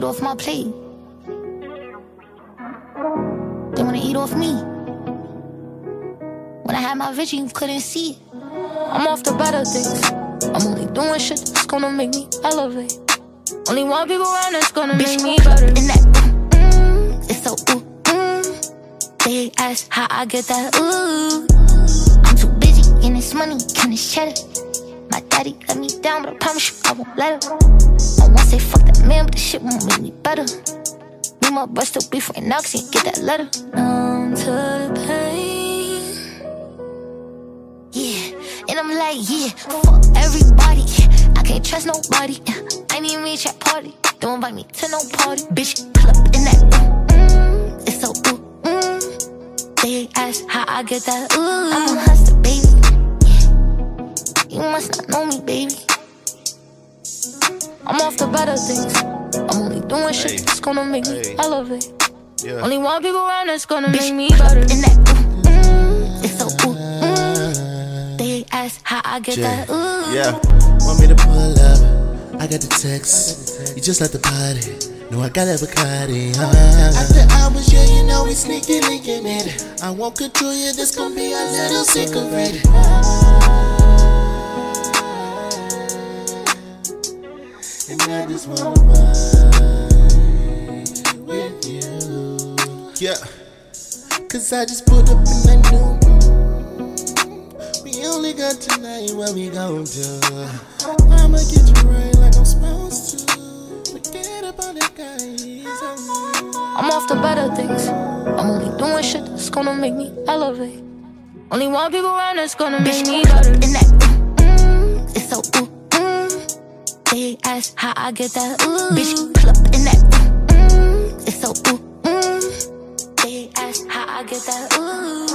eat off my plate. They wanna eat off me. When I had my vision, you couldn't see it. I'm off the better things. I'm only doing shit that's gonna make me elevate. Only one people around that's gonna Bitch, make me better. In that, mm, it's so ooh, mm. They ask how I get that ooh. I'm too busy in this money, this cheddar. My daddy let me down, but I promise you I won't let him. I won't say fuck that man, but the shit won't make me better. Me my boy still beef right now, cause he get that letter. Numb to the pain. Yeah, and I'm like, yeah, fuck everybody. I can't trust nobody. I ain't even reach that party. Don't invite me to no party. Bitch, pull up in that, mm, it's so ooh, mm. They ask how I get that, ooh. I'm a hustler, baby. You must not know me, baby. I'm off the better things. I'm only doing shit that's gonna make me elevate. Yeah. Only one people around that's gonna Bitch, make me better. In that, mm, it's so ooh, mm. They ask how I get Jay. that ooh. Yeah. Want me to pull up? I got the text. You just like the party. No, I got that Bacardi. Uh. After hours, yeah, you know we sneaking, linking it. I won't control you, this gon' be a little secret. Just wanna vibe with you. Yeah. Cause I just put up and I knew. We only got tonight, what we gon' do? I'ma get you right like I'm supposed to. Forget about the guys. I'm off the better things. I'm only doing shit that's gonna make me elevate. Only one people around that's gonna make me better. In that, ask how I get that ooh. Bitch, pull up in that mm, it's so ooh. Mm. They ask how I get that ooh.